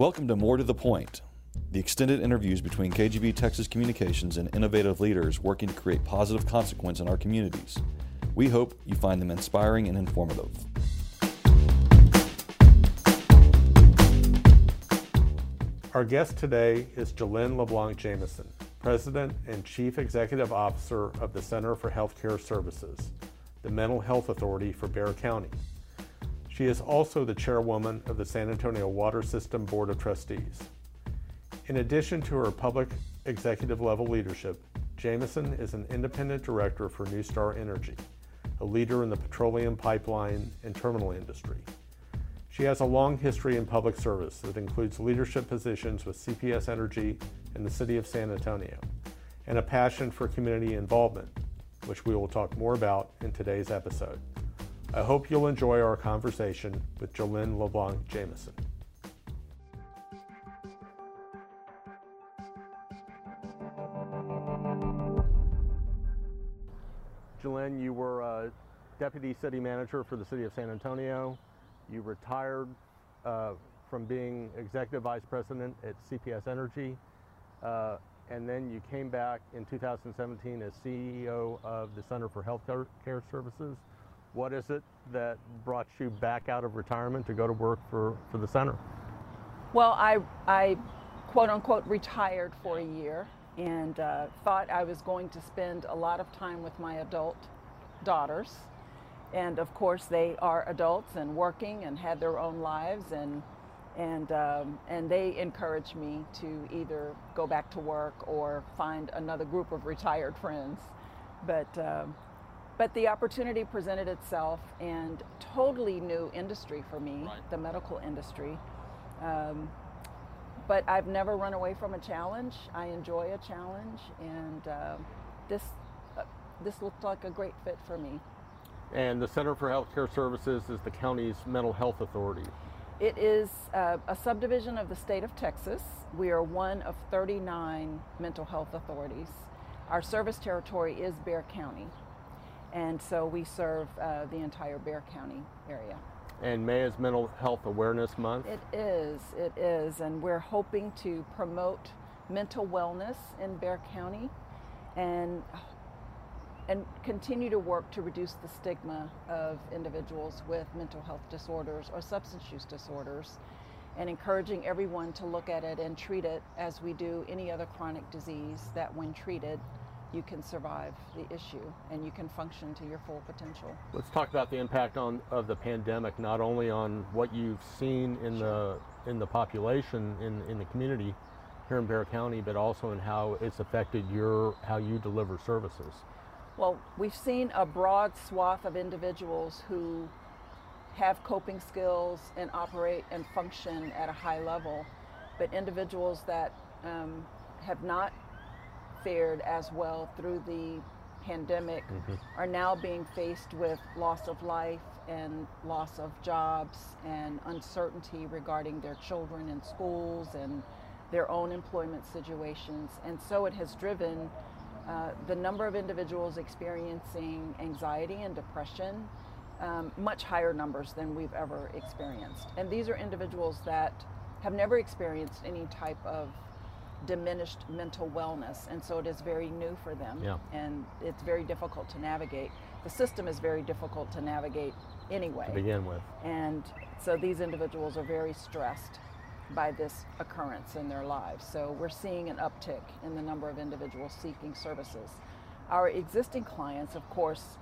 Welcome to More to the Point, the extended interviews between KGB Texas Communications and innovative leaders working to create positive consequence in our communities. We hope you find them inspiring and informative. Our guest today is Jelynne LeBlanc Jamison, President and Chief Executive Officer of the Center for Healthcare Services, the mental health authority for Bexar County. She is also the chairwoman of the San Antonio Water System Board of Trustees. In addition to her public executive level leadership, Jamison is an independent director for NuStar Energy, a leader in the petroleum pipeline and terminal industry. She has a long history in public service that includes leadership positions with CPS Energy and the City of San Antonio, and a passion for community involvement, which we will talk more about in today's episode. I hope you'll enjoy our conversation with Jelynne LeBlanc Jamison. Jelynne, you were a deputy city manager for the city of San Antonio. You retired uh, from being executive vice president at CPS Energy. Uh, and then you came back in 2017 as CEO of the Center for Health Care Services. What is it that brought you back out of retirement to go to work for, for the center? Well, I, I quote unquote retired for a year and uh, thought I was going to spend a lot of time with my adult daughters. And of course, they are adults and working and had their own lives, and and um, and they encouraged me to either go back to work or find another group of retired friends. But um, but the opportunity presented itself, and totally new industry for me, right. the medical industry. Um, but I've never run away from a challenge. I enjoy a challenge, and uh, this uh, this looked like a great fit for me. And the Center for Healthcare Services is the county's mental health authority. It is uh, a subdivision of the state of Texas. We are one of 39 mental health authorities. Our service territory is Bexar County, and so we serve uh, the entire Bexar County area. And May is Mental Health Awareness Month. It is, it is, and we're hoping to promote mental wellness in Bexar County and and continue to work to reduce the stigma of individuals with mental health disorders or substance use disorders and encouraging everyone to look at it and treat it as we do any other chronic disease that when treated you can survive the issue and you can function to your full potential. Let's talk about the impact on of the pandemic, not only on what you've seen in sure. the in the population in, in the community here in Bexar County, but also in how it's affected your how you deliver services. Well, we've seen a broad swath of individuals who have coping skills and operate and function at a high level, but individuals that um, have not fared as well through the pandemic mm-hmm. are now being faced with loss of life and loss of jobs and uncertainty regarding their children in schools and their own employment situations. And so it has driven uh, the number of individuals experiencing anxiety and depression um, much higher numbers than we've ever experienced. And these are individuals that have never experienced any type of diminished mental wellness, and so it is very new for them, yeah. and it's very difficult to navigate. The system is very difficult to navigate anyway. To begin with. And so these individuals are very stressed by this occurrence in their lives. So we're seeing an uptick in the number of individuals seeking services. Our existing clients, of course,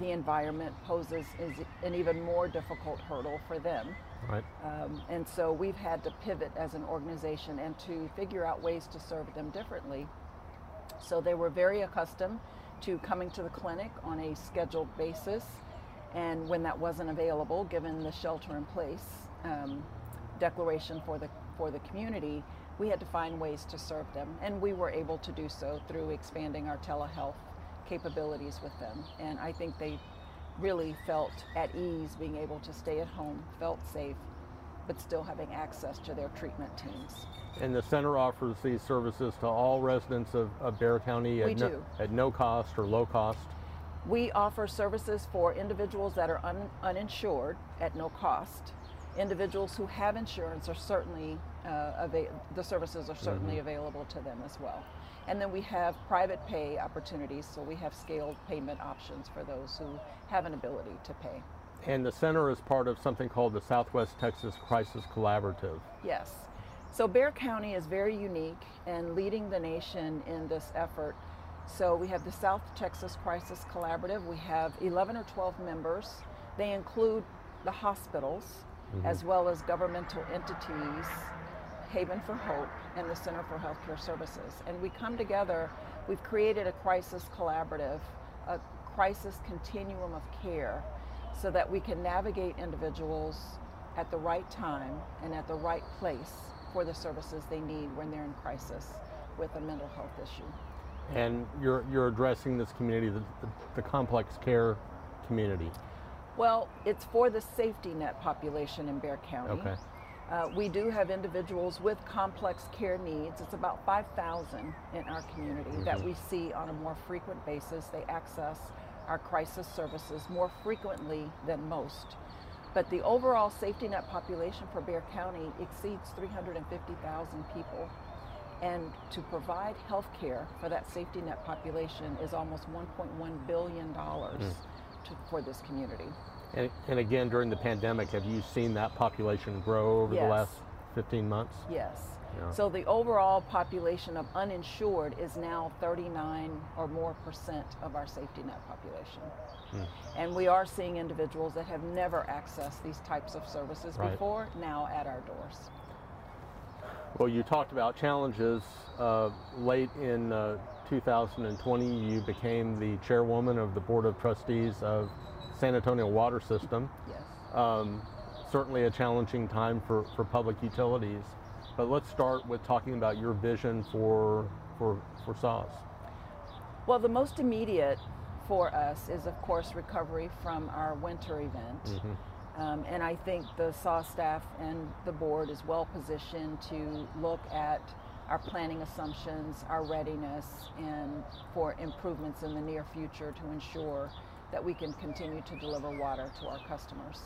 the environment poses is an even more difficult hurdle for them Right. Um, and so we've had to pivot as an organization and to figure out ways to serve them differently. So they were very accustomed to coming to the clinic on a scheduled basis. And when that wasn't available, given the shelter in place um, declaration for the, for the community, we had to find ways to serve them. And we were able to do so through expanding our telehealth capabilities with them. And I think they really felt at ease being able to stay at home, felt safe, but still having access to their treatment teams. And the center offers these services to all residents of, of Bexar County at no, at no cost or low cost? We offer services for individuals that are un, uninsured at no cost. individuals who have insurance are certainly uh, the services are certainly mm-hmm. available to them as well. And then we have private pay opportunities, so we have scaled payment options for those who have an ability to pay. And the center is part of something called the Southwest Texas Crisis Collaborative. Yes. So Bexar County is very unique and leading the nation in this effort. So we have the South Texas Crisis Collaborative. We have 11 or 12 members. They include the hospitals mm-hmm. as well as governmental entities, Haven for Hope, and the Center for Healthcare Services. And we come together, we've created a crisis collaborative, a crisis continuum of care so that we can navigate individuals at the right time and at the right place for the services they need when they're in crisis with a mental health issue. And you're, you're addressing this community, the, the, the complex care community. Well, it's for the safety net population in Bexar County. Okay. Uh, we do have individuals with complex care needs. It's about 5,000 in our community mm-hmm. that we see on a more frequent basis. They access our crisis services more frequently than most. But the overall safety net population for Bexar County exceeds 350,000 people. And to provide health care for that safety net population is almost $1.1 billion mm. to, for this community. And, and, again, during the pandemic, have you seen that population grow over yes. the last 15 months? Yes. Yeah. So the overall population of uninsured is now 39 or more percent of our safety net population. Mm. And we are seeing individuals that have never accessed these types of services right. before now at our doors. Well, you talked about challenges. Uh, late in uh, 2020, you became the chairwoman of the Board of Trustees of San Antonio Water System. Yes. Um, certainly a challenging time for, for public utilities. But let's start with talking about your vision for, for, for SAWS. Well, the most immediate for us is, of course, recovery from our winter event. Mm-hmm. Um, and I think the SAWS staff and the board is well positioned to look at our planning assumptions, our readiness, and for improvements in the near future to ensure that we can continue to deliver water to our customers.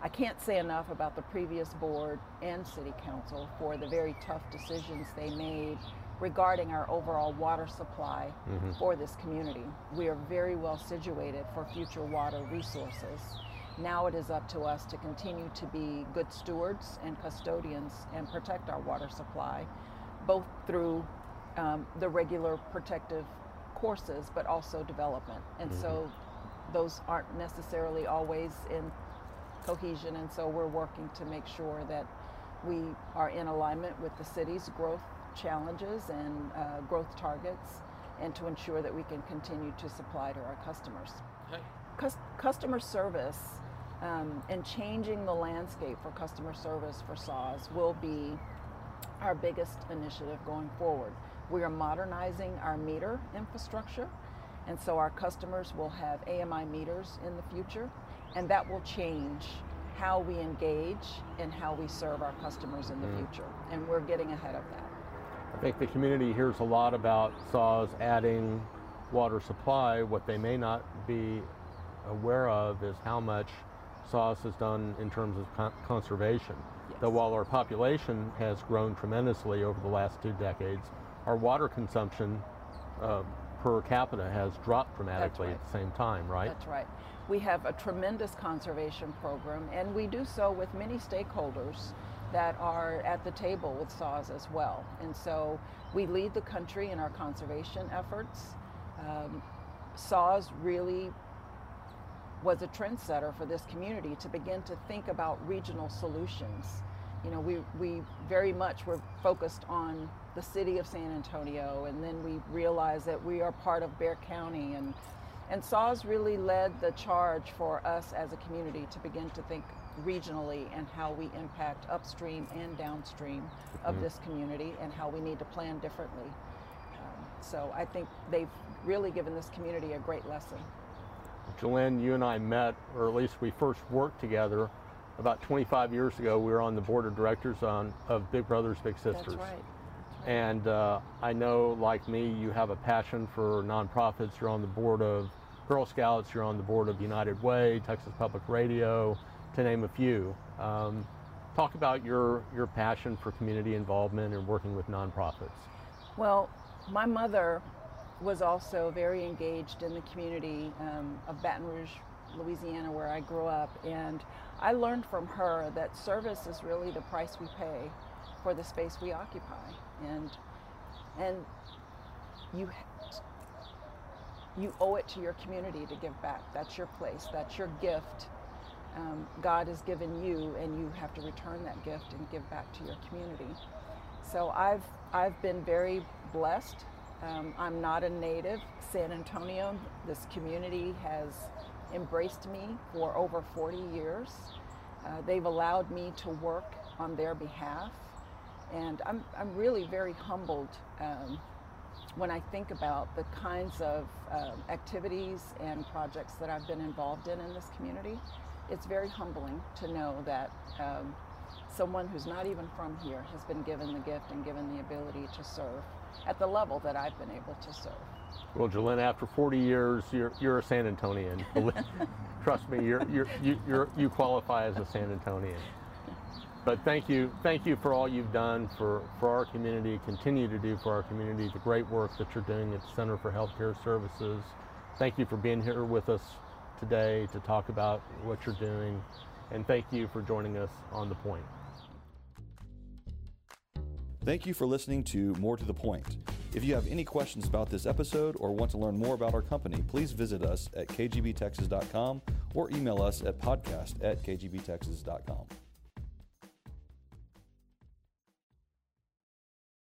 I can't say enough about the previous board and city council for the very tough decisions they made regarding our overall water supply mm-hmm. for this community. We are very well situated for future water resources. Now it is up to us to continue to be good stewards and custodians and protect our water supply, both through um, the regular protective courses, but also development. And mm-hmm. so those aren't necessarily always in cohesion, and so we're working to make sure that we are in alignment with the city's growth challenges and uh, growth targets, and to ensure that we can continue to supply to our customers. Cus- customer service um, and changing the landscape for customer service for SAWS will be our biggest initiative going forward. We are modernizing our meter infrastructure, and so our customers will have AMI meters in the future and that will change how we engage and how we serve our customers in the mm. future. And we're getting ahead of that. I think the community hears a lot about SAWS adding water supply. What they may not be aware of is how much SAWS has done in terms of con- conservation. Yes. That while our population has grown tremendously over the last two decades, our water consumption uh, per capita has dropped dramatically right. at the same time, right? That's right. We have a tremendous conservation program, and we do so with many stakeholders that are at the table with SAWS as well. And so we lead the country in our conservation efforts. Um, SAWS really was a trendsetter for this community to begin to think about regional solutions. You know, we, we very much were focused on the city of San Antonio, and then we realized that we are part of Bexar County, and and SAWS really led the charge for us as a community to begin to think regionally and how we impact upstream and downstream of mm-hmm. this community and how we need to plan differently. Um, so I think they've really given this community a great lesson. Jelynne, you and I met, or at least we first worked together about 25 years ago. We were on the board of directors on, of Big Brothers Big Sisters. That's right. And uh, I know, like me, you have a passion for nonprofits. You're on the board of Girl Scouts, you're on the board of United Way, Texas Public Radio, to name a few. Um, talk about your, your passion for community involvement and working with nonprofits. Well, my mother was also very engaged in the community um, of Baton Rouge, Louisiana, where I grew up, and I learned from her that service is really the price we pay for the space we occupy, and and you you owe it to your community to give back. That's your place. That's your gift. Um, God has given you, and you have to return that gift and give back to your community. So I've I've been very blessed. Um, I'm not a native San Antonio. This community has embraced me for over 40 years. Uh, they've allowed me to work on their behalf, and I'm I'm really very humbled. Um, when I think about the kinds of uh, activities and projects that I've been involved in in this community, it's very humbling to know that um, someone who's not even from here has been given the gift and given the ability to serve at the level that I've been able to serve. Well, Jolene, after 40 years, you're, you're a San Antonian. Trust me, you're, you're, you, you're, you qualify as a San Antonian. But thank you, thank you for all you've done for, for our community, continue to do for our community, the great work that you're doing at the Center for Healthcare Services. Thank you for being here with us today to talk about what you're doing, and thank you for joining us on The Point. Thank you for listening to More to the Point. If you have any questions about this episode or want to learn more about our company, please visit us at kgbtexas.com or email us at podcast at kgbtexas.com.